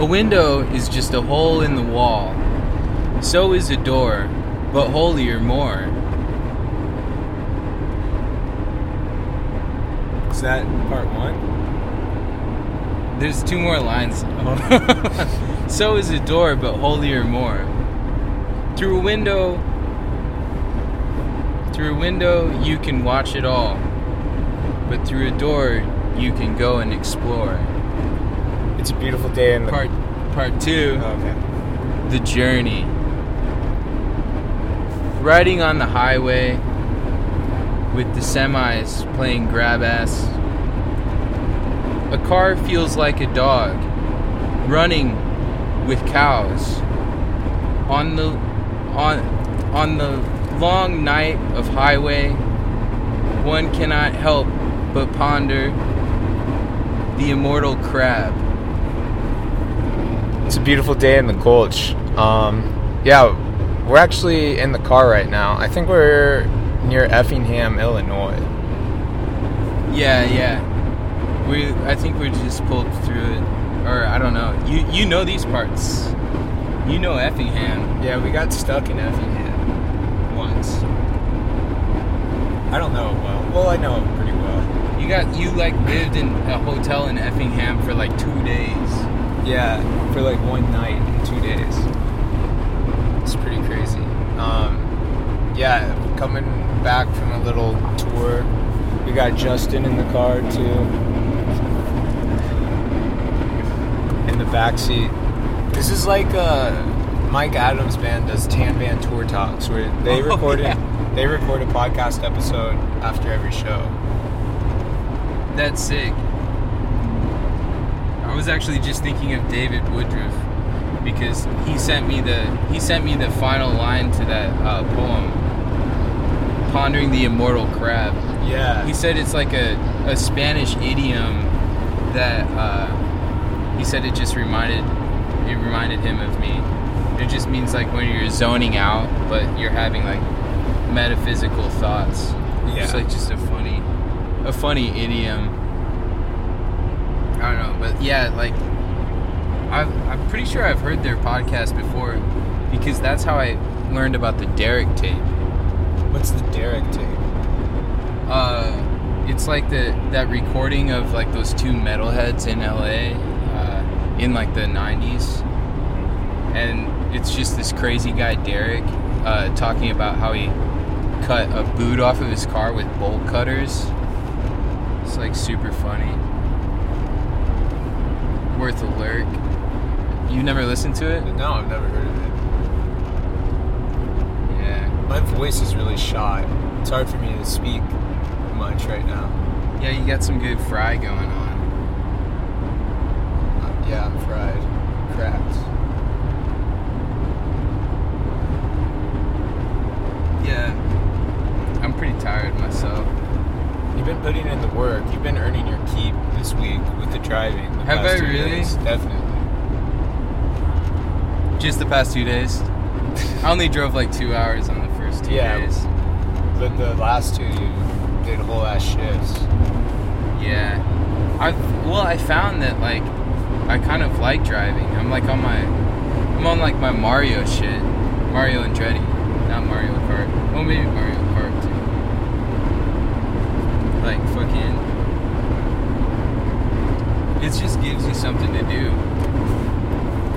A window is just a hole in the wall. So is a door, but holier more. Is that part one? There's two more lines. so is a door, but holier more. Through a window, through a window, you can watch it all. But through a door, you can go and explore. It's a beautiful day in the Part part two, Okay. the journey. Riding on the highway with the semis playing grab ass. A car feels like a dog running with cows. On the on on the long night of highway, one cannot help but ponder the immortal crab. It's a beautiful day in the Gulch. Um, yeah, we're actually in the car right now. I think we're near Effingham, Illinois. Yeah, yeah. We I think we just pulled through it. Or I don't know. You you know these parts. You know Effingham Yeah, we got stuck in Effingham once. I don't know it well. Well, I know it pretty well. You got you like lived in a hotel in Effingham for like two days. Yeah, for like one night and two days. It's pretty crazy. Um, yeah, coming back from a little tour. We got Justin in the car too. In the back seat. This is like uh, Mike Adams band does Tan Band tour talks where they Oh, record yeah. they record a podcast episode after every show. That's sick. I was actually just thinking of David Woodruff because he sent me the he sent me the final line to that uh, poem, pondering the immortal crab. Yeah. He said it's like a, a Spanish idiom that uh, he said it just reminded it reminded him of me. It just means like when you're zoning out, but you're having like metaphysical thoughts. Yeah. It's like just a funny, a funny idiom. I don't know, but yeah, like I've, I'm pretty sure I've heard their podcast before because that's how I learned about the Derek tape. What's the Derek tape? Uh, it's like the that recording of like those two metalheads in LA uh, in like the '90s, and it's just this crazy guy Derek uh, talking about how he cut a boot off of his car with bolt cutters. It's like super funny. Worth a lurk. You've never listened to it? No, I've never heard of it. Yeah. My voice is really shot. It's hard for me to speak much right now. Yeah, you got some good fry going on. Uh, yeah, I'm fried. Cracked. Yeah. I'm pretty tired myself. You've been putting in the work. You've been earning your keep this week with the driving. the Have I really? days. Definitely. Just the past two days. I only drove like two hours on the first two Yeah. days. But the last two, you did whole ass shifts. Yeah. I well, I found that like I kind of like driving. I'm like on my I'm on like my Mario shit. Mario Andretti, not Mario Kart. Well, maybe Mario. Like fucking. It just gives you something to do.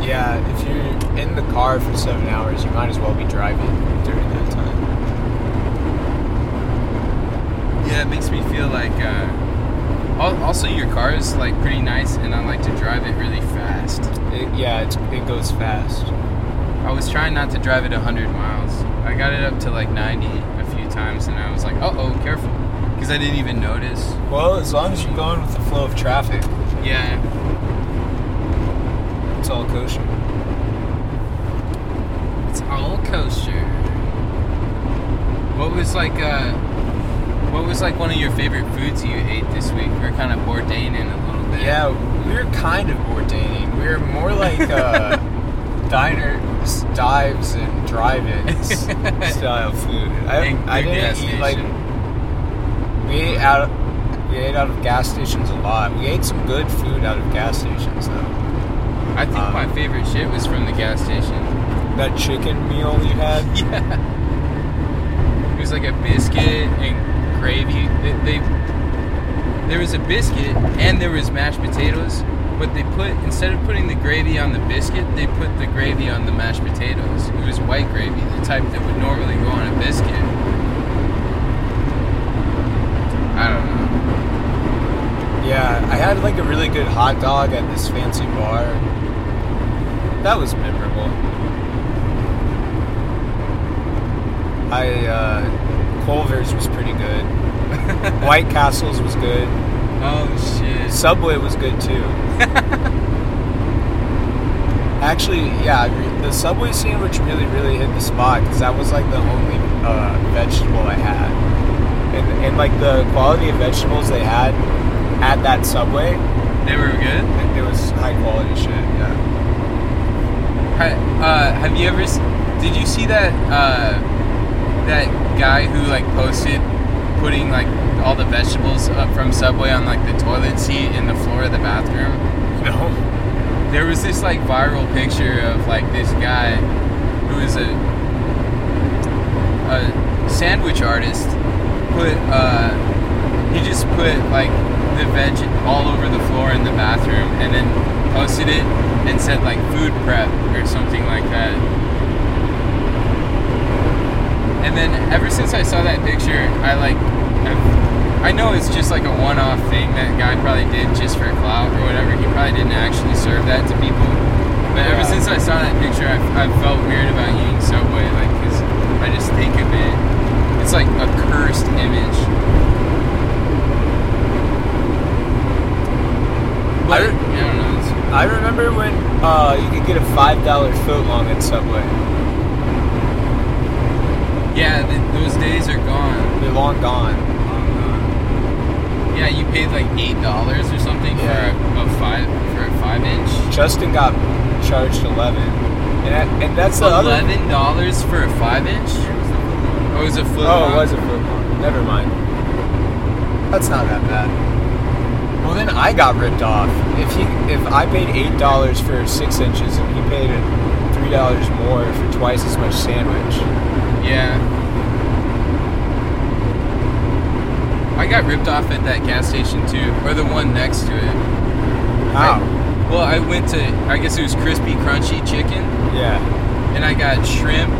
Yeah, if you're in the car for seven hours, you might as well be driving during that time. Yeah, it makes me feel like. Uh, also, your car is like pretty nice, and I like to drive it really fast. It, yeah, it's, it goes fast. I was trying not to drive it 100 miles. I got it up to like 90 a few times, and I was like, "Uh oh, careful," because I didn't even notice. Well, as long as you're going with the flow of traffic, Yeah, it's all kosher. it's all kosher. What was like, uh, what was like one of your favorite foods you ate this week? We are kind of bourdaining a little bit. Yeah, we were kind of ordaining. We were more like uh, diners, dives, and drive-ins style food. I, I didn't eat like. We ate out. of, We ate out of gas stations a lot. We ate some good food out of gas stations though. I think Um, my favorite shit was from the gas station. That chicken meal you had. Yeah. It was like a biscuit and gravy. They, they there was a biscuit and there was mashed potatoes, but they put instead of putting the gravy on the biscuit, they put the gravy on the mashed potatoes. It was white gravy, the type that would normally go on a biscuit. I don't know. Yeah, I had like a really good hot dog at this fancy bar. That was memorable. I uh, Culver's was pretty good. White Castles was good. Oh shit. Subway was good too. Actually, yeah, the Subway sandwich really, really hit the spot because that was like the only uh, vegetable I had, and and like the quality of vegetables they had at that Subway, They were good. it, it was high quality shit. Yeah. Hi- Uh, have you ever? Did you see that? Uh, that guy who like posted putting like all the vegetables up from Subway on like the toilet seat in the floor of the bathroom. No. There was this like viral picture of like this guy who is a a sandwich artist. Put uh, he just put like the veg all over the floor in the bathroom and then posted it and said like food prep or something like that. And then ever since I saw that picture, I like, I've, I know it's just like a one-off thing that guy probably did just for clout or whatever. He probably didn't actually serve that to people. But ever Yeah. since I saw that picture, I've, I've felt weird about eating Subway, like, cause I just think of it. It's like a cursed image. But, I- I don't know. I remember when uh, you could get a five dollar foot long at Subway. yeah, th- those days are gone. They're long gone. Long gone. Yeah, you paid like eight dollars or something Yeah. for a, a five for a five inch. Justin got charged eleven, and that, and that's the. Eleven dollars for a five inch. Oh, it was a foot. Oh, long? it was a foot long. Never mind. That's not that bad. Well, then I got ripped off. If he, if I paid eight dollars for six inches and he paid three dollars more for twice as much sandwich, Yeah. I got ripped off at that gas station too, or the one next to it. how? I- well, I went to, I guess it was crispy, crunchy chicken, yeah. and I got shrimp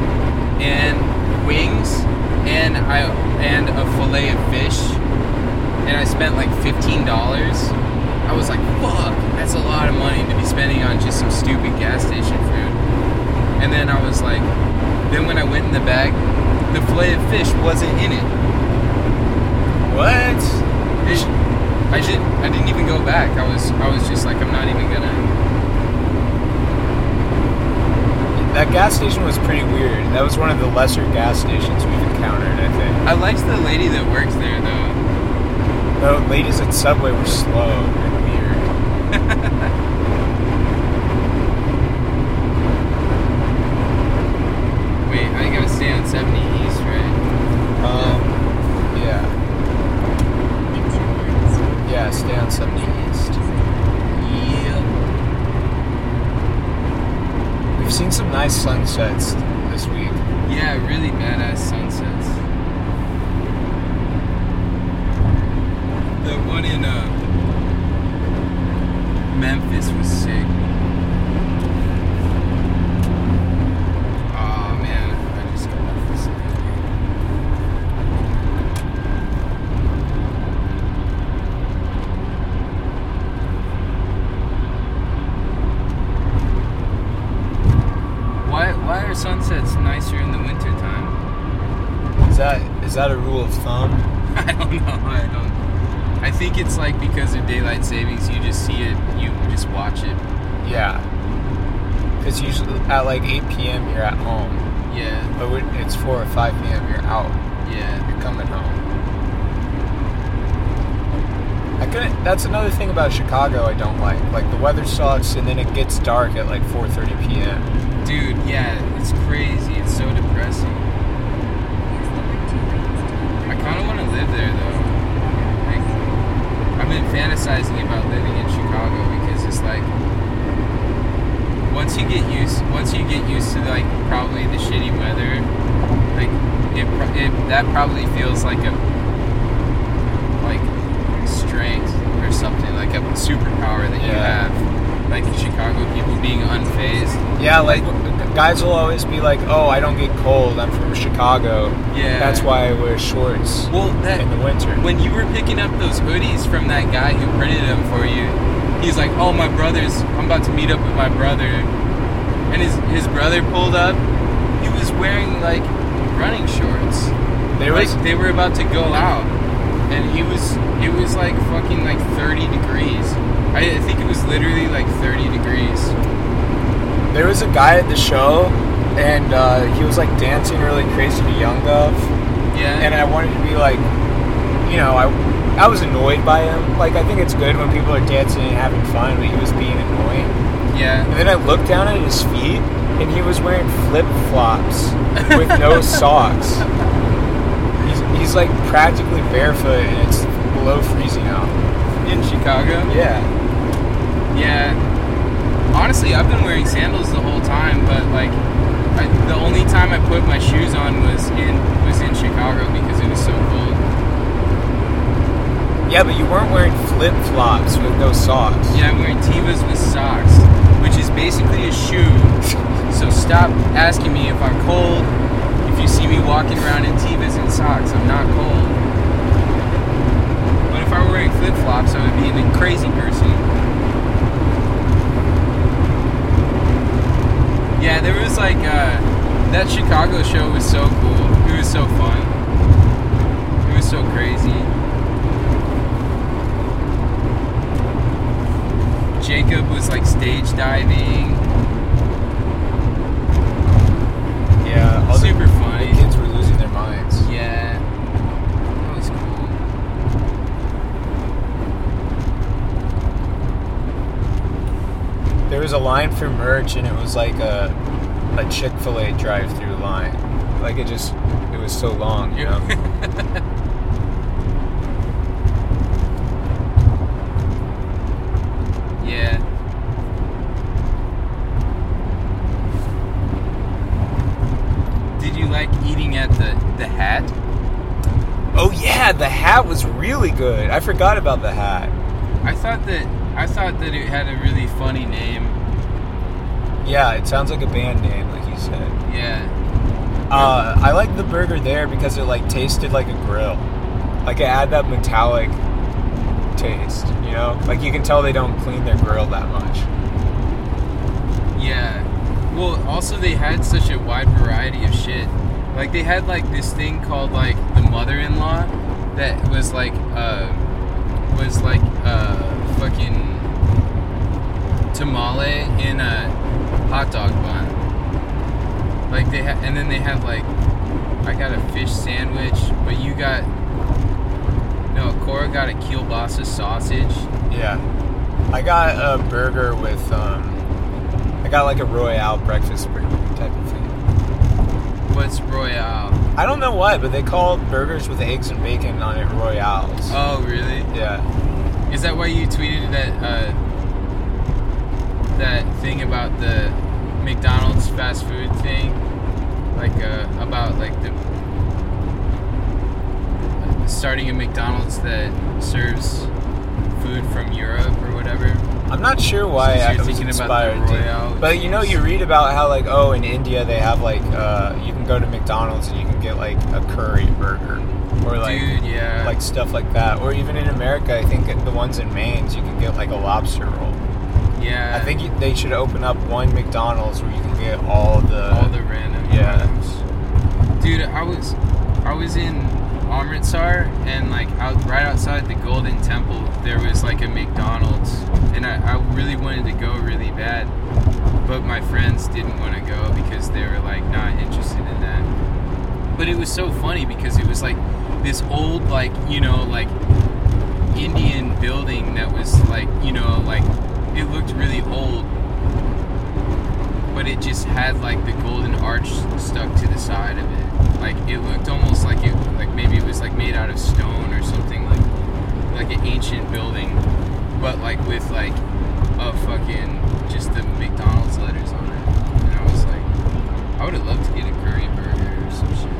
and wings, and I and a fillet of fish, and I spent like fifteen dollars. I was like, "Fuck, that's a lot of money to be spending on just some stupid gas station food." And then I was like, then when I went in the bag, the fillet of fish wasn't in it. What? It- I didn't. I didn't even go back. I was. I was just like, I'm not even gonna. That gas station was pretty weird. That was one of the lesser gas stations we've encountered. I think. I liked the lady that works there though. The ladies at Subway were slow and weird. Wait, I gotta stay on 70 East, right? Um, yeah. Yeah, stay on 70 East. Yeah. We've seen some nice sunsets this week. Yeah, really badass sunsets. The one in uh, Memphis was sick. Oh man, I just got off this. Why, why are sunsets nicer in the wintertime? Is that is that a rule of thumb? I don't know. I don't. I think it's like because of daylight savings, you just see it, you just watch it. Yeah. Because usually at like 8 p.m. you're at home, Yeah, but when it's 4 or 5 p.m. you're out. yeah. You're coming home. I couldn't. That's another thing about Chicago I don't like. Like the weather sucks, and then it gets dark at like 4:30 p.m. Dude, yeah, it's crazy. It's so depressing. I kind of want to live there though. Like, I've been fantasizing about living in Chicago because it's like once you get used once you get used to like probably the shitty weather, like it, it that probably feels like a like strength or something like a superpower that you have. Like Chicago people being unfazed. Yeah, like guys will always be like, "Oh, I don't get cold. I'm from Chicago. Yeah. That's why I wear shorts Well, that in the winter." when you were picking up those hoodies from that guy who printed them for you, he's like, "Oh, my brother's. I'm about to meet up with my brother," and his his brother pulled up. He was wearing like running shorts. There like they were about to go out, and he was. It was like fucking like 30 degrees. I, I think it was literally like 30 degrees. There was a guy at the show, and uh, he was like dancing really crazy to Young Guv, Yeah. and I wanted to be like, you know, I I was annoyed by him. Like I think it's good when people are dancing and having fun, but he was being annoying. yeah. And then I looked down at his feet, and he was wearing flip flops with no socks. He's, he's like practically barefoot, and it's below freezing out. In Chicago. Yeah. Yeah. Honestly, I've been wearing sandals the whole time, but like, I, the only time I put my shoes on was in was in Chicago because it was so cold. Yeah, but you weren't wearing flip flops with no socks. Yeah, I'm wearing Tevas with socks, which is basically a shoe. So stop asking me if I'm cold. If you see me walking around in Tevas and socks, I'm not cold. But if I were wearing flip flops, I would be a crazy person. Yeah, there was like uh, that Chicago show was so cool. It was so fun. It was so crazy. Jacob was like stage diving. Yeah, Super funny. The kids were losing their minds. Yeah. That was cool. There was a line for merch, and it was like a a Chick Fil A drive-through line. Like it just, it was so long, you know. yeah. Did you like eating at the the hat? oh yeah, the hat was really good. I forgot about the hat. I thought that I thought that it had a really funny name. Yeah, it sounds like a band name, like you said. Yeah. Uh, I like the burger there because it like tasted like a grill. Like it had that metallic taste, you know? Like you can tell they don't clean their grill that much. Yeah. Well, also they had such a wide variety of shit. Like they had like this thing called like the mother-in-law that was like uh was like uh fucking tamale in a hot dog bun. Like they and then they have like I got a fish sandwich, but you got no, Cora got a kielbasa sausage. Yeah. I got a burger with um I got like a Royale breakfast burger type of thing. What's Royale? I don't know why, but they call burgers with eggs and bacon on it Royales. Oh, really? Yeah. Is that why you tweeted that uh, that thing about the McDonald's fast food thing, like uh, about like the starting a McDonald's that serves food from Europe or whatever? I'm not sure why I was thinking about the inspired to. But you know, you read about how like oh in India they have like uh, you can go to McDonald's and you can get like a curry burger or like Dude, yeah. like stuff like that. Or even in America, I think the ones in Maine's you can get like a lobster roll. yeah. I think they should open up one McDonald's where you can get all the all the random yeah. items. Dude, I was I was in Amritsar and like out right outside the Golden Temple there was like a McDonald's and I, I really wanted to go really bad. But my friends didn't want to go because they were like not interested in that. But it was so funny because it was like this old like, you know, like Indian building that was like, you know, like it looked really old but it just had like the golden arch stuck to the side of it. Like it looked almost like it, like maybe it was like made out of stone or something, like like an ancient building, but like with like a fucking just the McDonald's letters on it. And I was like, I would have loved to get a curry burger or some shit.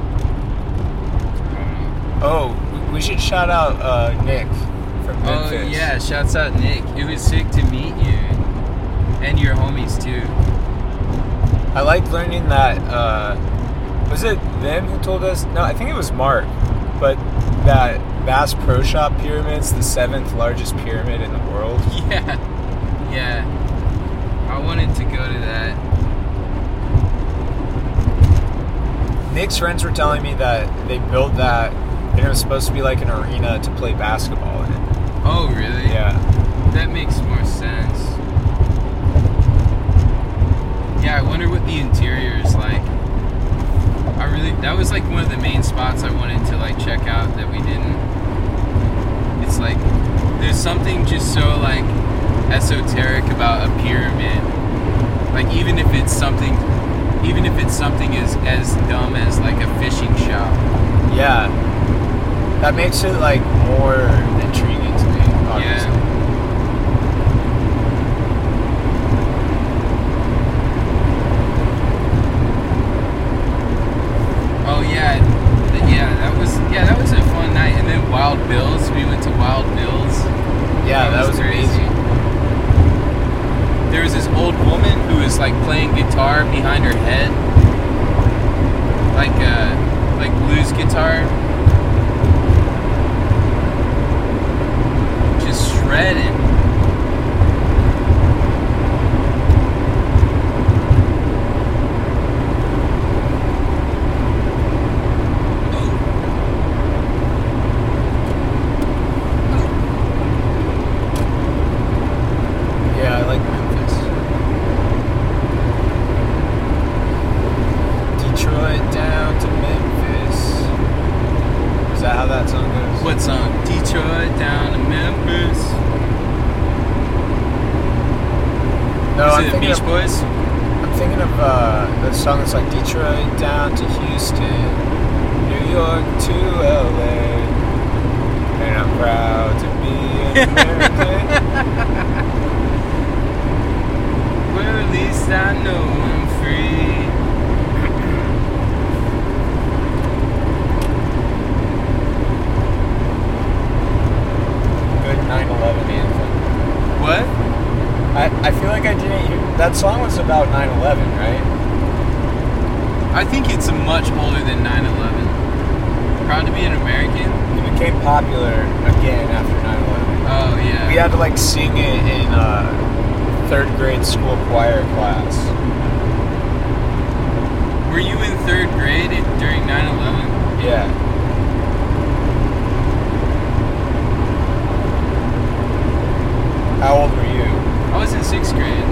I don't know. Oh, we- we should shout out uh, Nick from Memphis. Oh yeah, shouts out Nick. It was sick to meet you. And your homies too. I like learning that. Uh, was it them who told us? No, I think it was Mark. But that Bass Pro Shop pyramid's the seventh largest pyramid in the world. Yeah. Yeah. I wanted to go to that. Nick's friends were telling me that they built that, and it was supposed to be like an arena to play basketball in. Oh really? Yeah. That makes more sense. Yeah, I wonder what the interior is like. I really that was like one of the main spots I wanted to like check out that we didn't. It's like there's something just so like esoteric about a pyramid. Like even if it's something even if it's something as as dumb as like a fishing shop. Yeah. That makes it like more intriguing to me, obviously. Oh yeah, yeah. That was yeah, that was a fun night. And then Wild Bills, we went to Wild Bills. Yeah, that, was, amazing. There was this old woman who was like playing guitar behind her head, like uh, like blues guitar, just shredding. Yeah, I like Memphis. Detroit down to Memphis. Is that how that song goes? What song? Detroit down to Memphis. No, Was I'm it thinking, Beach of, Boys? I'm thinking of uh, the song that's like Detroit down to Houston, New York to LA. And I'm proud to be an American. Well, at least I know I'm free. Good 9 11 anthem. What? I, I feel like I didn't hear. That song was about 9 11, right? I think it's much older than 9 11. Proud to be an American? It became popular again after 9 11. Oh, yeah. We had to like sing it in uh, third grade school choir class. Were you in third grade i- during 9 11? Yeah. How old were you? I was in sixth grade.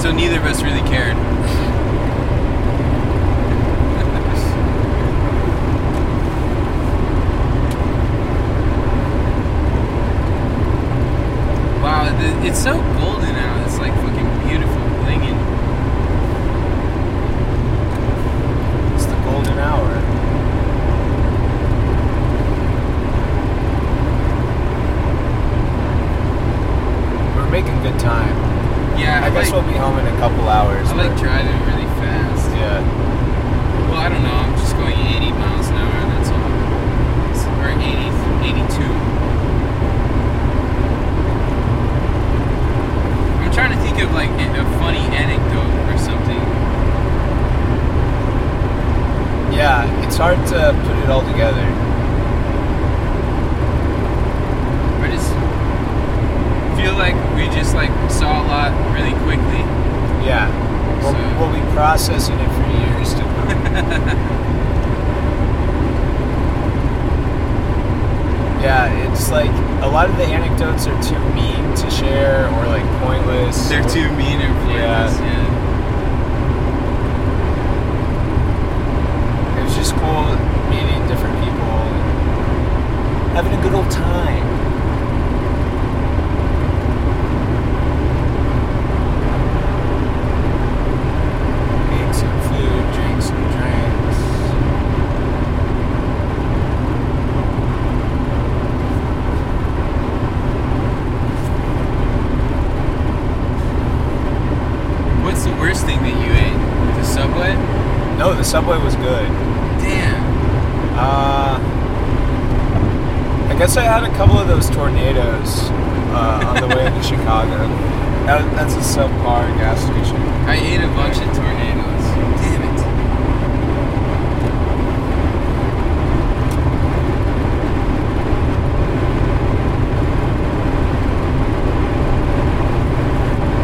So neither of us really cared. wow, the, it's so golden out. It's like fucking beautiful, blinging. It's the golden hour. We're making good time. Yeah, I guess like, we'll be home in a couple hours. I like but- driving really fast. Yeah. Well, I don't know. I'm just going 80 miles an hour. That's all. It's- Or 80, 82. I'm trying to think of like a a funny anecdote or something. Yeah, it's hard to put it all together. I just feel like we just like saw a lot really quickly. Yeah. We'll, So- we'll be processing it for years to come. yeah, it's like a lot of the anecdotes are too mean to share or like pointless. They're or- too mean and pointless. Yeah. Yeah. It was just cool meeting different people and having a good old time. Eating some food, drink some drinks. No, the subway was good. Damn. Uh, I guess I had a couple of those tornadoes uh, on the way into Chicago. That, that's a subpar gas station. I ate a bunch of tornadoes. Damn it.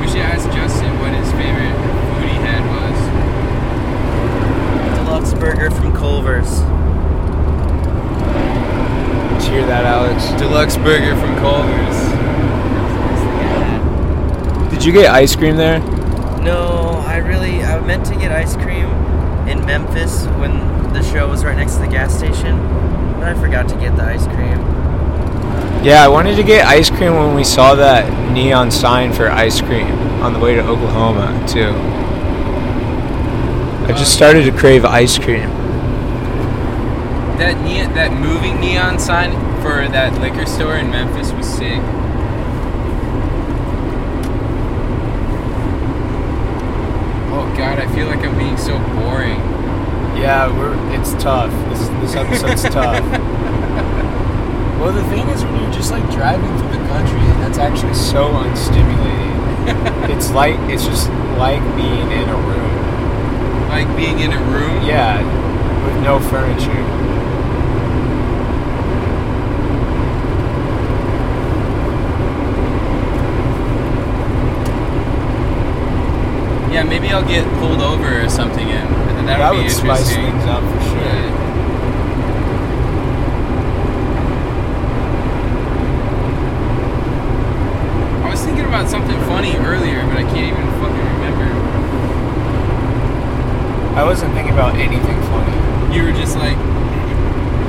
We should ask Justin what his favorite food he had was. Deluxe burger from Culver's. Did you hear that, Alex? Deluxe burger from Culver's. Did you get ice cream there? No, I really I meant to get ice cream in Memphis when the show was right next to the gas station, but I forgot to get the ice cream. Yeah, I wanted to get ice cream when we saw that neon sign for ice cream on the way to Oklahoma, too. I just started to crave ice cream. That ne- that moving neon sign for that liquor store in Memphis was sick. Oh god, I feel like I'm being so boring. Yeah, we're it's tough. This this episode's tough. Well, the thing is, when you're just like driving through the country, that's actually so unstimulating. it's like it's just like being in a room. Like being in a room. Yeah, with no furniture. Yeah, maybe I'll get pulled over or something, and that, that would be would spice interesting. things up for sure. Yeah. I was thinking about something funny earlier, but I can't even fucking remember. I wasn't thinking about anything funny. You were just like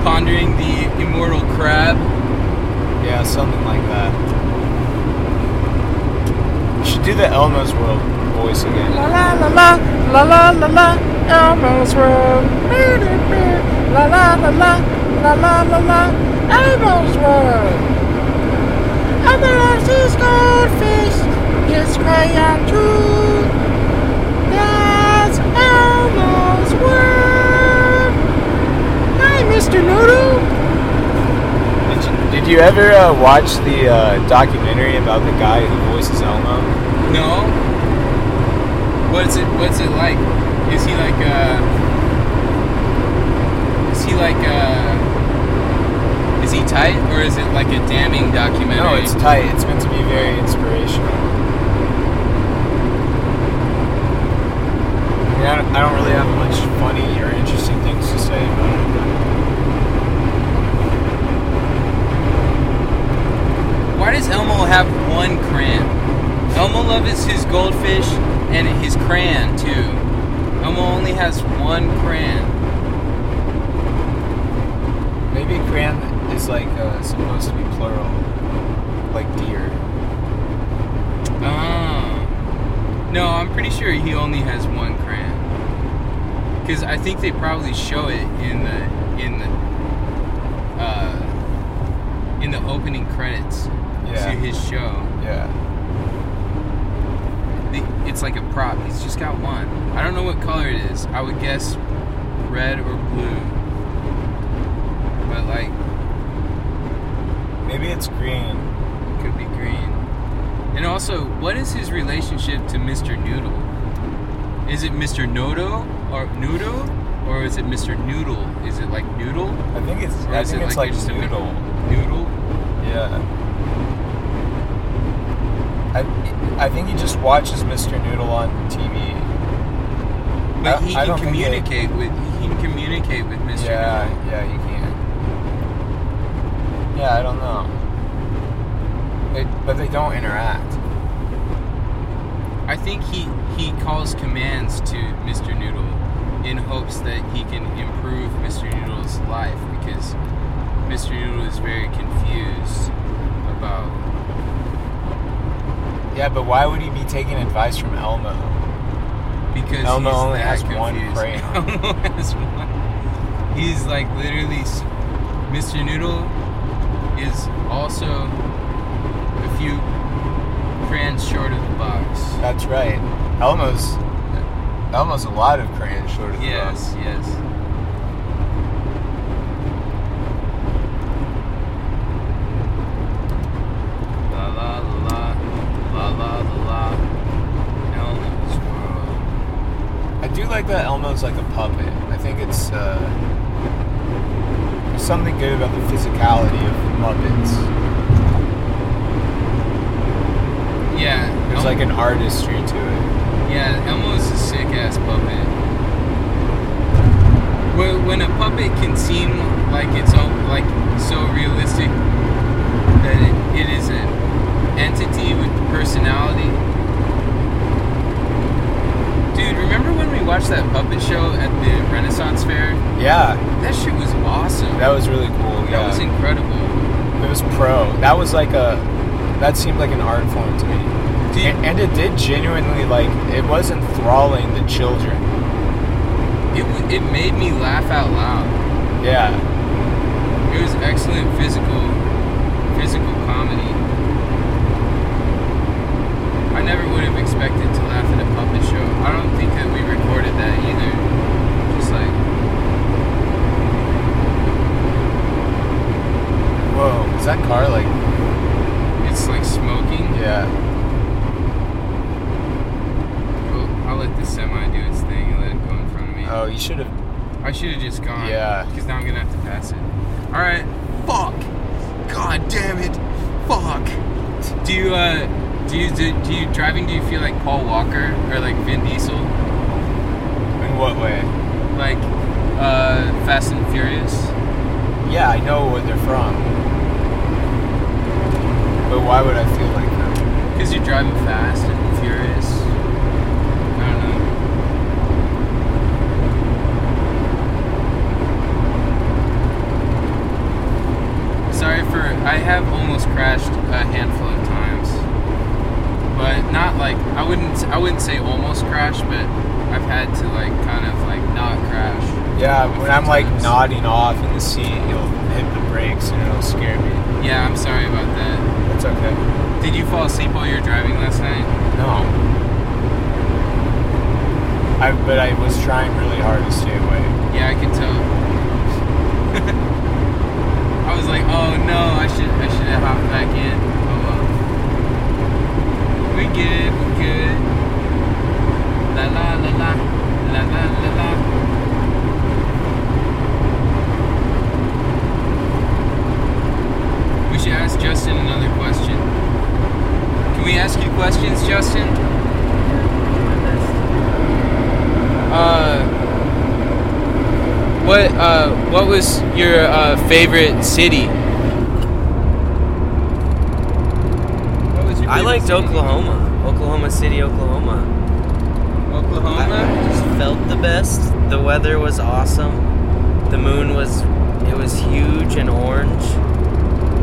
pondering the immortal crab. Yeah, something like that. You should do the Elmo's World voice again. La la la la la la la la Elmo's World. La la la la la la la la Elmo's World. And there's this goldfish, it's crayon too. That's Elmo's World. Hi, Mr. Noodle. Did you, did you ever uh, watch the uh, documentary about the guy who voices Elmo? No. What's it? What's it like? Is he like uh? Is he like uh? Is he tight or is it like a damning documentary? No, it's tight. It's meant to be very inspirational. I, mean, I, don't, I don't really have much funny or interesting things to say about it. Why does Elmo have one crayon? Elmo loves his goldfish and his crayon too. Elmo only has one crayon. Maybe crayon is like uh, supposed to be plural, like deer. Oh. No, I'm pretty sure he only has one crayon. Because I think they probably show it in the in the uh, in the opening credits Yeah. to his show. Yeah. It's like a prop. He's just got one. I don't know what color it is. I would guess red or blue. But like, Maybe it's green. could be green. And also, what is his relationship to Mr. Noodle? Is it Mr. Noodle or Noodle, or is it Mr. Noodle? Is it like Noodle, I think it's. or I think it it's like like, just a noodle. Noodle? Yeah. I I think he just watches Mr. Noodle on TV. But I- he can communicate with he can communicate with Mr. Yeah, Noodle. yeah, he can. Yeah, I don't know. They, but they don't interact. I think he he calls commands to Mr. Noodle in hopes that he can improve Mr. Noodle's life because Mr. Noodle is very confused about Yeah, but why would he be taking advice from Elmo? because Elmo he's only has one confused. crayon. Elmo has one. He's like literally Mr. Noodle is also a few crayons short of the box. That's right. Elmo's Almost a lot of crayons short of the Yes, bow. yes. La la la la la la la la. Elmo's World. I do like that like a puppet. I think it's uh, there's something good about the physicality of Muppets. Yeah, There's El- like an artistry to it. yeah. Elmo's a sick ass puppet. When, when a puppet can seem like it's all, like so realistic that it, it is an entity with personality. Dude, remember when we watched that puppet show at the Renaissance Fair? Yeah, That shit was awesome. that was really cool. That yeah. was incredible. It was pro. That was like a. That seemed like an art form to me. Dude, And, and it did genuinely like it was enthralling the children. it, it made me laugh out loud. Yeah. It was excellent physical physical comedy. I never would have expected to laugh at a puppet show. I don't think that we recorded that either. Just like Whoa. Is that car like? it's like smoking. Yeah. Well, I'll let the semi do its thing and let it go in front of me. Oh, you should have. I should have just gone. Yeah. Because now I'm gonna have to pass it. All right. Fuck. God damn it. Fuck. Do you uh do you do, do you driving? Do you feel like Paul Walker or like Vin Diesel? In what way? Like uh Fast and Furious? Yeah, I know where they're from. But why would I feel like that? Because you're driving fast and furious. I don't know. Sorry for I have almost crashed a handful of times, but not like I wouldn't I wouldn't say almost crash, but I've had to like kind of like not crash. Yeah, when I'm like nodding off in the seat, you'll hit the brakes and it'll scare me. Yeah, I'm sorry about that. That's okay. Did you fall asleep while you were driving last night? No. I but I was trying really hard to stay awake. Yeah, I can tell. I was like, oh no, I should I should have hopped back in. Oh well. We good, we good. La la la la la la la la. We should ask Justin another question. Can we ask you questions, Justin? Uh what uh what was your uh favorite city? What I liked city? Oklahoma. Oklahoma City, Oklahoma. I Oklahoma? just felt the best. The weather was awesome. The moon was it was huge and orange.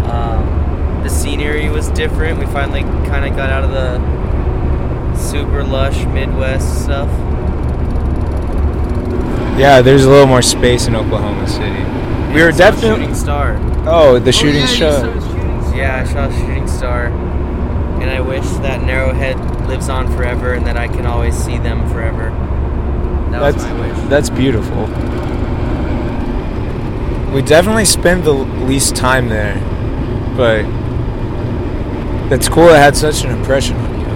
Um, the scenery was different. We finally kind of got out of the super lush Midwest stuff. Yeah, there's a little more space in Oklahoma City. We were definitely shooting star. Oh, the Oh, shooting yeah, you show. Shooting Star. Yeah, I saw shooting star, and I wish that Narrowhead lives on forever and that I can always see them forever. That that's was my wish. that's beautiful. We definitely spent the least time there, but that's cool. It had such an impression on you.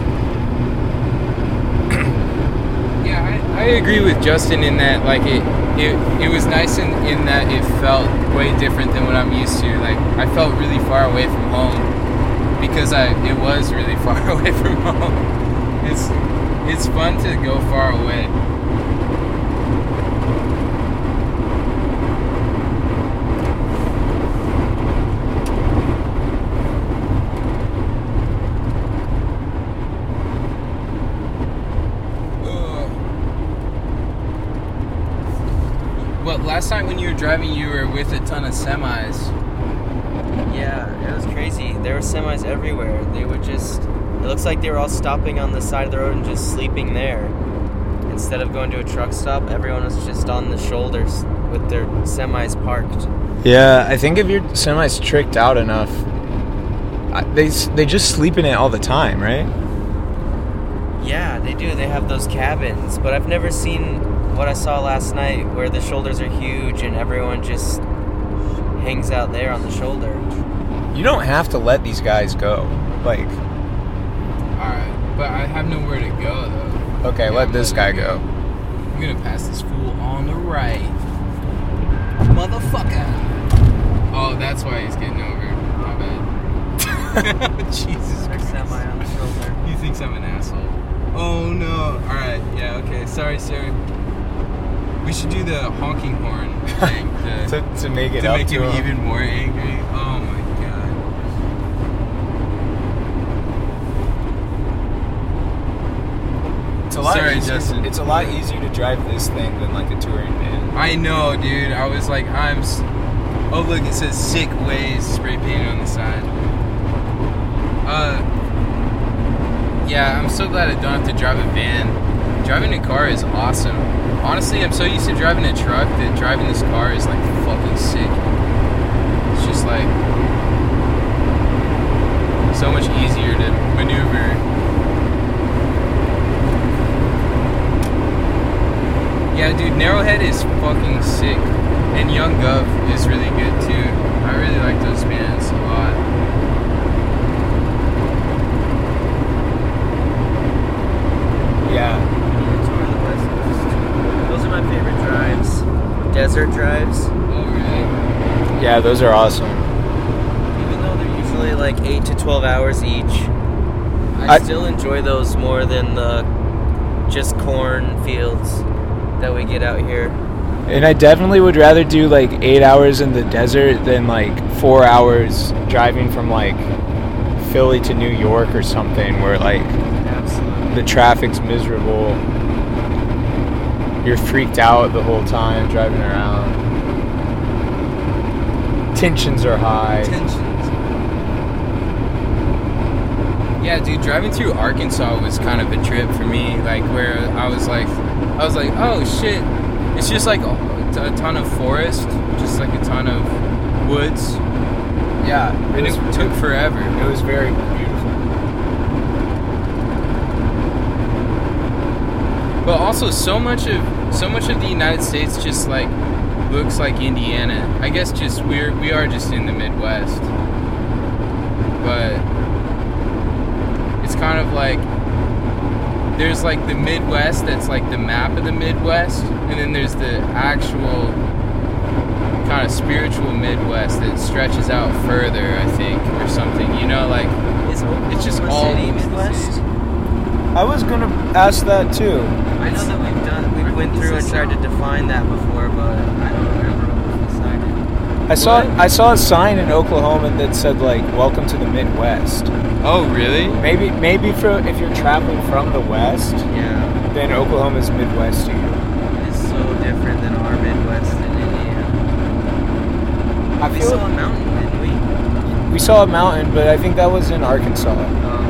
Yeah, I, I agree with Justin in that like it it, it was nice in, in that it felt way different than what I'm used to. Like I felt really far away from home because I it was really far away from home. It's it's fun to go far away. Well, last time when you were driving, you were with a ton of semis. Yeah, it was crazy. There were semis everywhere. They would just. It looks like they were all stopping on the side of the road and just sleeping there. Instead of going to a truck stop, everyone was just on the shoulders with their semis parked. Yeah, I think if your semi's tricked out enough, they they just sleep in it all the time, right? Yeah, they do. They have those cabins, but I've never seen what I saw last night, where the shoulders are huge and everyone just hangs out there on the shoulder. You don't have to let these guys go. Like, Alright, but I have nowhere to go though. okay, Yeah, let I'm this guy letting go. I'm gonna pass this fool on the right. Motherfucker! Oh, that's why he's getting over. My bad. Jesus Christ. Semi on the shoulder. He thinks I'm an asshole. Oh no. Alright, yeah, okay. Sorry, sir. We should do the honking horn thing to, to, to make it to up make to him him. even more angry. Oh my god. It's a lot Sorry, easier, Justin. It's a lot easier to drive this thing than like a touring van. I know, dude. I was like, I'm. s- Oh, look, it says sick ways spray painted on the side. Uh. Yeah, I'm so glad I don't have to drive a van. Driving a car is awesome. Honestly, I'm so used to driving a truck that driving this car is like fucking sick. It's just like so much easier to maneuver. Yeah, dude, Narrowhead is fucking sick. And Young Guv is really good too. I really like those bands a lot. Yeah. Tour of the West Coast. Those are my favorite drives. Desert drives. Oh, really? Yeah, those are awesome. Even though they're usually like 8 to 12 hours each, I, I- still enjoy those more than the just corn fields that we get out here. And I definitely would rather do like eight hours in the desert than like four hours driving from like Philly to New York or something where like Absolutely. the traffic's miserable. You're freaked out the whole time driving around. Tensions are high. Tensions. Yeah, dude, driving through Arkansas was kind of a trip for me. Like where I was like, I was like, oh shit, it's just like a, a ton of forest, just like a ton of woods, Yeah, and it took forever. it was very beautiful. But also, so much of so much of the United States just like looks like Indiana. I guess just we're we are just in the Midwest, but it's kind of like there's like the Midwest that's like the map of the Midwest, and then there's the actual kind of spiritual Midwest that stretches out further. I think or something. You know, like Is it's just all City over the Midwest? City. I was gonna ask that too. I know that we've done, we went through and tried to define that before, but I don't remember what was decided. I saw What? I saw a sign in Oklahoma that said like "Welcome to the Midwest." Oh, really? Maybe maybe for if you're traveling from the West, Yeah, then Oklahoma's Midwest to you. it is so different than our Midwest in Indiana. I We feel saw a mountain, didn't we? we saw a mountain, but I think that was in Arkansas. Um, In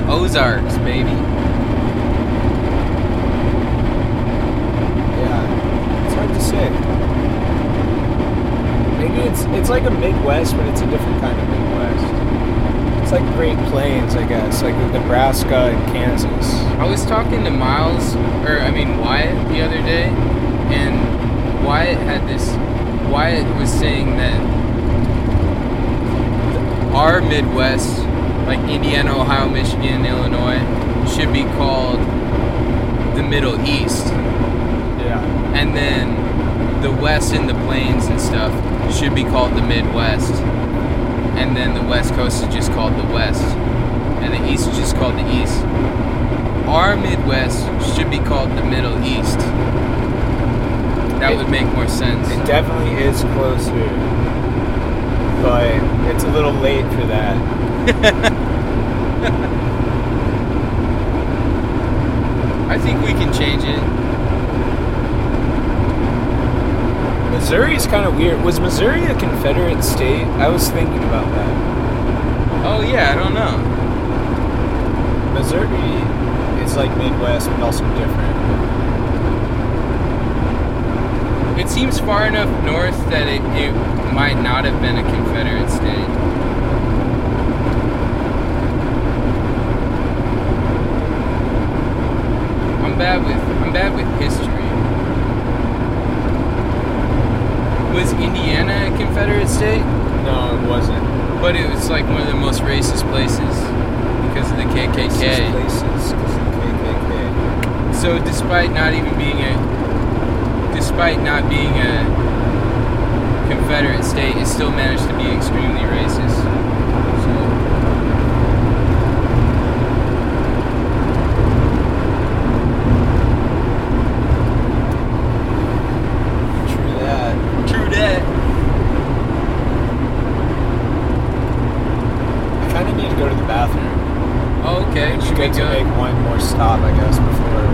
the Ozarks, baby. Yeah, it's hard to say. Maybe it's it's like a Midwest, but it's a different kind of Midwest. It's like Great Plains, I guess, like Nebraska and Kansas. I was talking to Miles, or I mean Wyatt, the other day, and Wyatt had this. Wyatt was saying that our Midwest, like Indiana, Ohio, Michigan, Illinois, should be called the Middle East, Yeah. and then the West and the Plains and stuff should be called the Midwest, and then the West Coast is just called the West, and the East is just called the East. Our Midwest should be called the Middle East. That It- would make more sense. It definitely is closer, but it's a little late for that. I think we can change it. Missouri is kind of weird. Was Missouri a Confederate state? I was thinking about that. Oh yeah, I don't know. Missouri is like Midwest, but also different. It seems far enough north that it, it might not have been a Confederate state. Bad with I'm bad with history. Was Indiana a Confederate state? No, it wasn't. But it was like one of the most racist places because of the Racist places places 'cause of the KKK. So despite not even being a despite not being a Confederate state, it still managed to be extremely racist. So True that. true that. I kind of need to go to the bathroom. Oh, okay, It's should we good to go? make one more stop, I guess, before a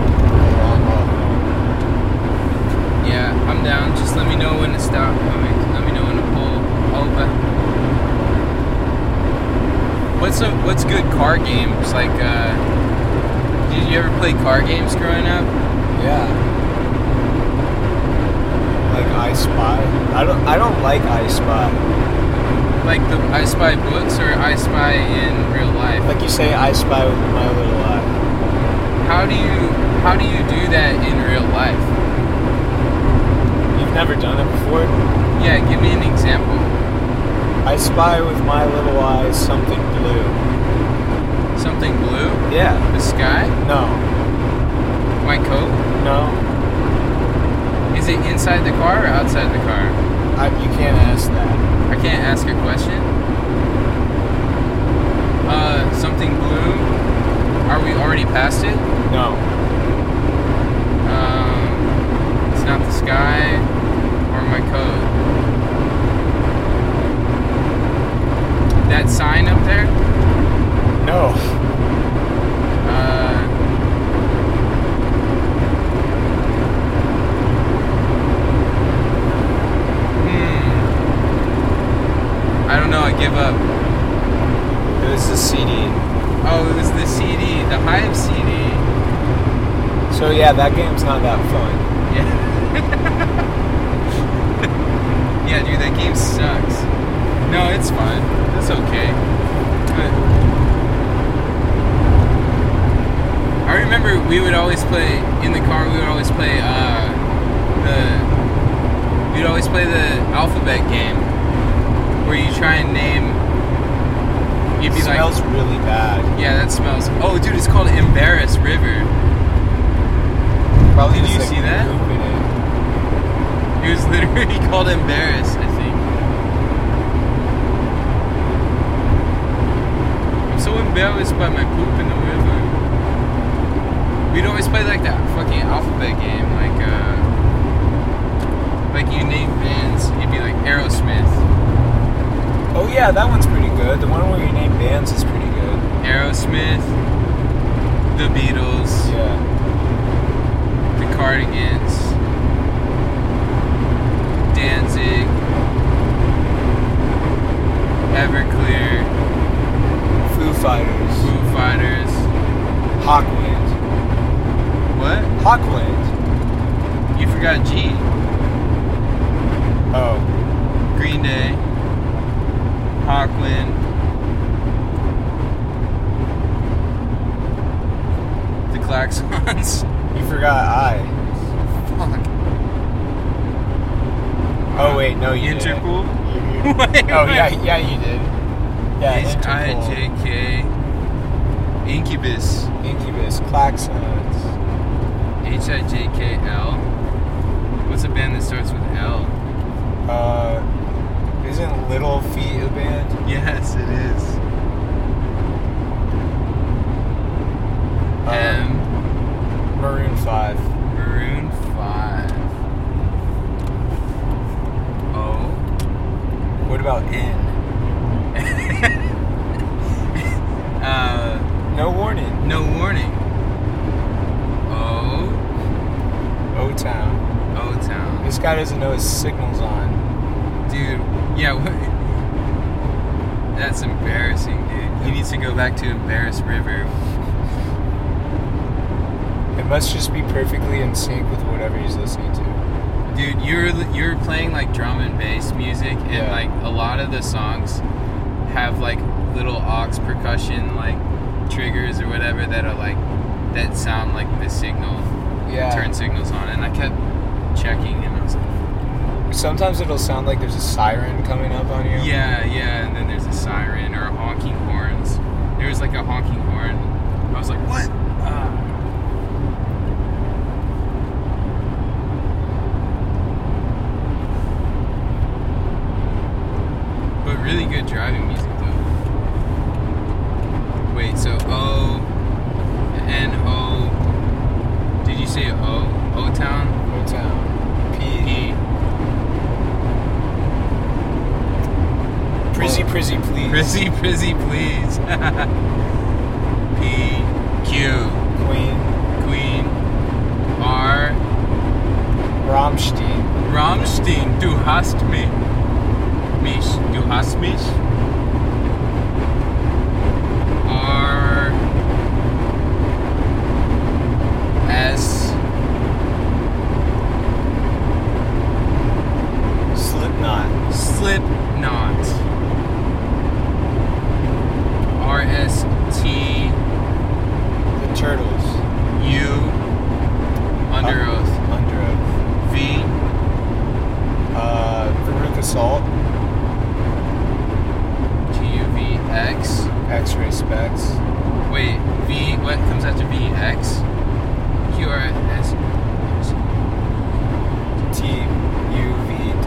long walk home. Yeah, I'm down. Just let me know when to stop. I mean, let me know when to pull over. What's a what's good car games like? uh Did you ever play car games growing up? Yeah. Like I Spy. I don't. I don't like I Spy. Like the I Spy books or I Spy in real life? Like you say, I Spy with my little eye. How do you how do you do that in real life? You've never done it before. Yeah, give me an example. I spy with my little eye something blue. Something blue? Yeah. The sky? No. My coat? No. Is it inside the car or outside the car? I, you can't ask that. I can't ask a question. Uh, something blue. Are we already past it? No. Um, it's not the sky or my coat. That sign up there? No. Uh, hmm. I don't know. I give up. It was the CD. Oh, it was the CD, the Hive CD. So yeah, that game's not that fun. Yeah. yeah, dude, that game sucks. No, it's fun. It's okay. But I remember we would always play in the car. We would always play uh, the. We'd always play the alphabet game, where you try and name. You'd be It like, smells really bad. yeah, that smells. Oh, dude, it's called Embarrass River. Probably Did you like, see that? poop in it. It was literally called Embarrass, I think. I'm so embarrassed by my poop in the river. We'd always play like that fucking alphabet game, like uh like you name bands, you'd be like Aerosmith, Oh yeah, that one's pretty good. The one where you name bands is pretty good. Aerosmith, the Beatles, Yeah. Cardigans, Danzig, Everclear, Foo Fighters. Foo Fighters. Hawkwind. What? Hawkwind. You forgot G. Oh. Green Day. Hawkwind. The Klaxons. You forgot I. Fuck. Oh wait, no, you didn't. Interpol. You- you- Wait, oh wait. yeah, yeah, you did. Yeah, H I Interpol. Incubus. Incubus, Klaxons. H I J K L. What's a band that starts with L? Uh, isn't Little Feat a band? Yes, it is. Um, M. Maroon Five. Maroon 5. O. What about N? uh, No warning. no warning. O. O Town. O Town. This guy doesn't know his signals on. Dude, yeah, what? That's embarrassing, dude. He needs to go back to Embarrass River. It must just be perfectly in sync with whatever he's listening to. Dude, you're you're playing like drum and bass music, and Yeah. like a lot of the songs have like little aux percussion like triggers or whatever that are like that sound like the signal Yeah. turn signals on, and I kept checking, and I was like, Sometimes it'll sound like there's a siren coming up on you. yeah, yeah, and then there's a siren or a honking horns. There was like a honking horn. I was like, what? Ah. But really good driving music though. Wait, so O N O did you say O? O Town? O Town. P. P Prizzy, prizzy, please. Prizzy Prizzy please. P Q Queen. Queen R Rammstein. Rammstein, du hast mich. Mich, du hast mich.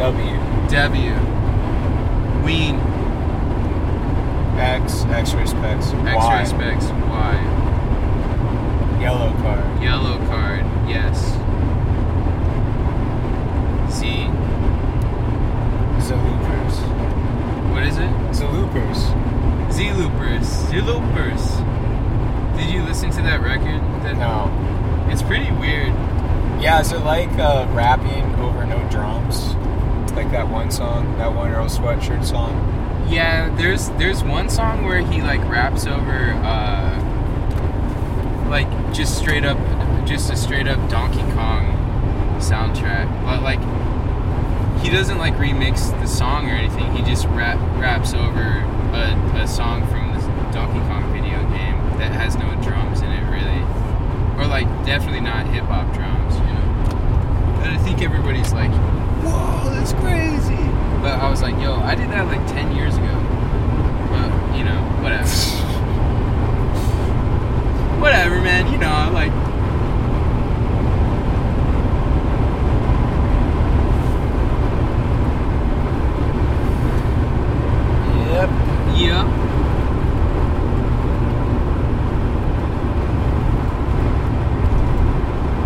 W. W. Ween. X. X-Ray Spex. X Y. ray specs. Y. Yellow card. Yellow card. Yes. Z. The Loopers. What is it? Z Loopers. Z Loopers. Did you listen to that record? That, No. It's pretty weird. Yeah, is it like uh, rapping over no drums? Like that one song, that one Earl Sweatshirt song? Yeah, there's there's one song where he like raps over uh like just straight up just a straight up Donkey Kong soundtrack. But like he doesn't like remix the song or anything. He just rap raps over a, a song from the Donkey Kong video game that has no drums in it really. Or like definitely not hip hop drums, you know. But I think everybody's like, Whoa, that's crazy. But I was like, yo, I did that like 10 years ago. But, you know, whatever. whatever, man. You know, like. Yep. Yeah.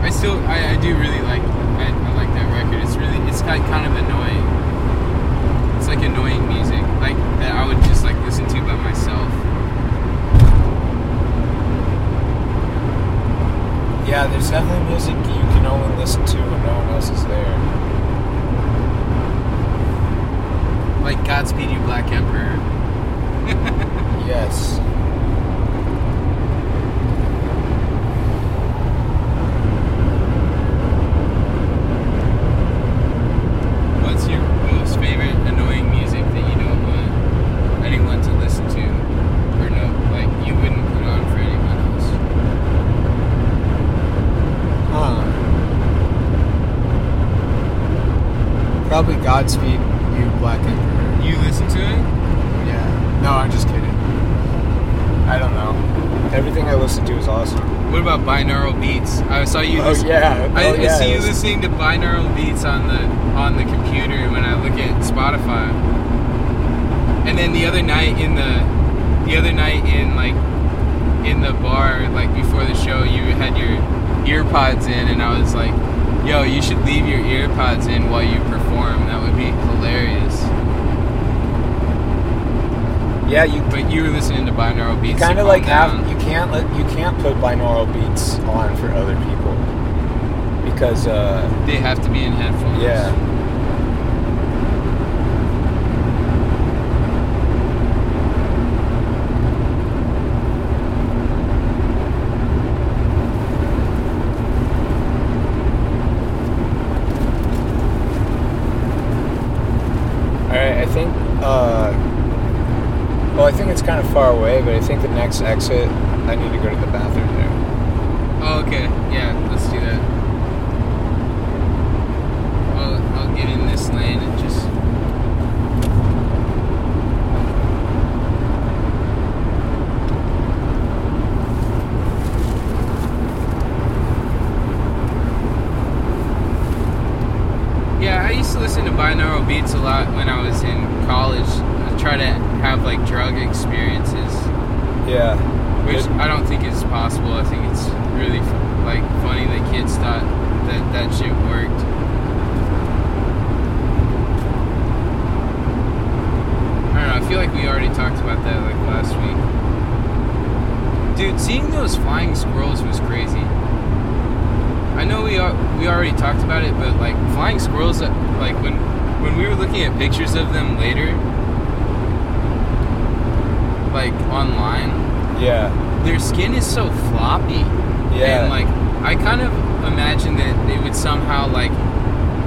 I still, I, I do really like, I, I like that record. It's really, it's got kind of annoying. It's like annoying music, like that I would just like listen to by myself. Yeah, there's definitely music you can only listen to when no one else is there. Like Godspeed You Black Emperor. Yes. What's your most favorite annoying music that you don't want anyone to listen to? Or no, like you wouldn't put on for anyone else? Huh. Probably Godspeed You Black Emperor. You listen to it? Yeah. No, I'm just kidding. I don't know. Everything I listen to is awesome. What about binaural you. Oh, yeah. I, Oh, I see you listening to binaural beats on the on the computer when I look at Spotify. And then the other night in the the other night in like in the bar like before the show, you had your earpods in, and I was like, "Yo, you should leave your earpods in while you perform. That would be hilarious." Yeah, you But you were listening to binaural beats. kind of like have you can't let you can't put binaural beats on for other people because uh They have to be in headphones. yeah. All right, I think. Uh, well, I think it's kind of far away, but I think the next exit, I need to go to the bathroom there. Oh, okay. Yeah, and just Yeah, I used to listen to binaural beats a lot when I was in college. I try to have like drug experiences. Yeah. Which it, I don't think is possible. I think it's really like funny that kids thought that that shit worked. Feel like we already talked about that like last week. Dude, seeing those flying squirrels was crazy. I know we we already talked about it, but like flying squirrels, uh, like when when we were looking at pictures of them later, like online, Yeah. their skin is so floppy. Yeah. And like I kind of imagine that they would somehow like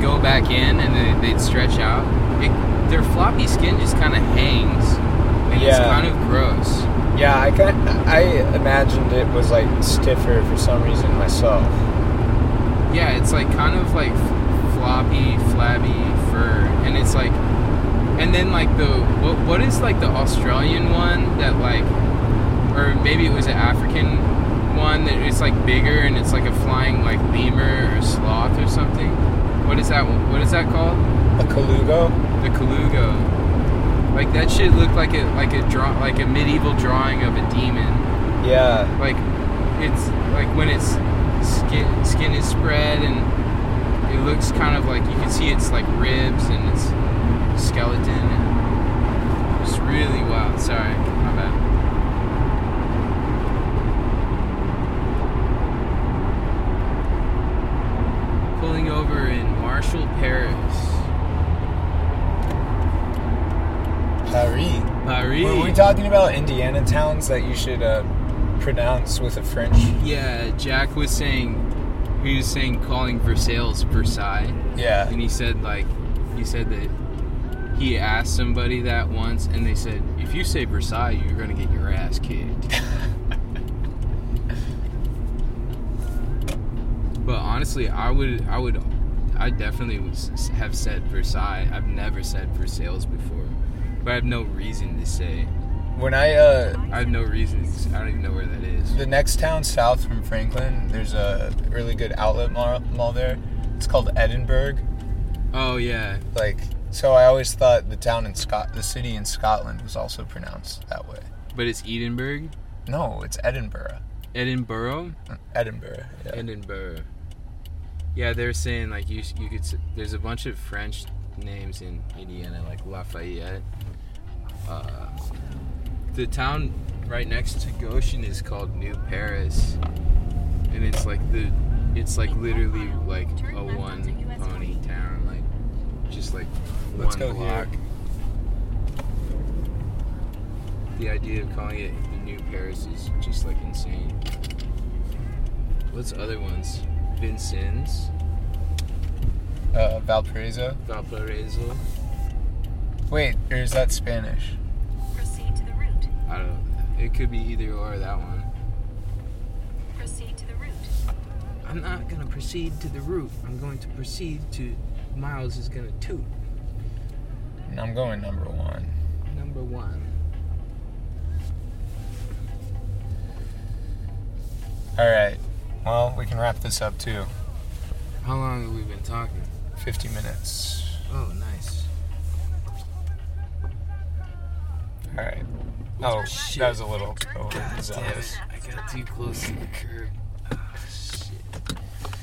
go back in and they'd stretch out. It, their floppy skin just kind of hangs, it's Yeah. kind of gross. Yeah, I kind I imagined it was like stiffer for some reason myself. Yeah, it's like kind of like floppy, flabby fur, and it's like, and then like the what what is like the Australian one that like, or maybe it was an African one that it's like bigger and it's like a flying like lemur or sloth or something. What is that? What is that called? A Colugo? The Colugo. Like that shit looked like a like a draw like a medieval drawing of a demon. Yeah. Like it's like when its skin skin is spread and it looks kind of like you can see its like ribs and its skeleton. And it's really wild. Sorry, my bad. Pulling over in Marshall, Paris. Paris. Paris. Were we talking about Indiana towns that you should uh, pronounce with a French? Yeah, Jack was saying he was saying calling Versailles Versailles, Yeah. and he said like he said that he asked somebody that once, and they said if you say Versailles, you're gonna get your ass kicked. but honestly, I would I would I definitely would have said Versailles. I've never said Versailles before, but I have no reason to say. When I uh, I have no reason. to I don't even know where that is. the next town south from Franklin, there's a really good outlet mall, mall there. It's called Edinburgh. Oh yeah, Like, so I always thought the town in Scot, the city in Scotland was also pronounced that way. but it's Edinburgh, No, it's Edinburgh. Edinburgh. Edinburgh. Yeah. Edinburgh. Yeah, they're saying like you you could. There's a bunch of French names in Indiana, like Lafayette. Uh, the town right next to Goshen is called New Paris, and it's like the, it's like literally like a one pony town, like just like Let's one go block. here. The idea of calling it the New Paris is just like insane. What's other ones? Vincennes, Uh, Valparaiso. Valparaiso. Wait, or is that Spanish? Proceed to the route. I don't. It could be either or that one. Proceed to the route. I'm not gonna proceed to the route. I'm going to proceed to. Miles is gonna toot. And I'm going number one. Number one. All right. Well, we can wrap this up too. How long have we been talking? 50 minutes. Oh, nice. All right. Oh, that was a little oh, God damn it! I got too close to the curb.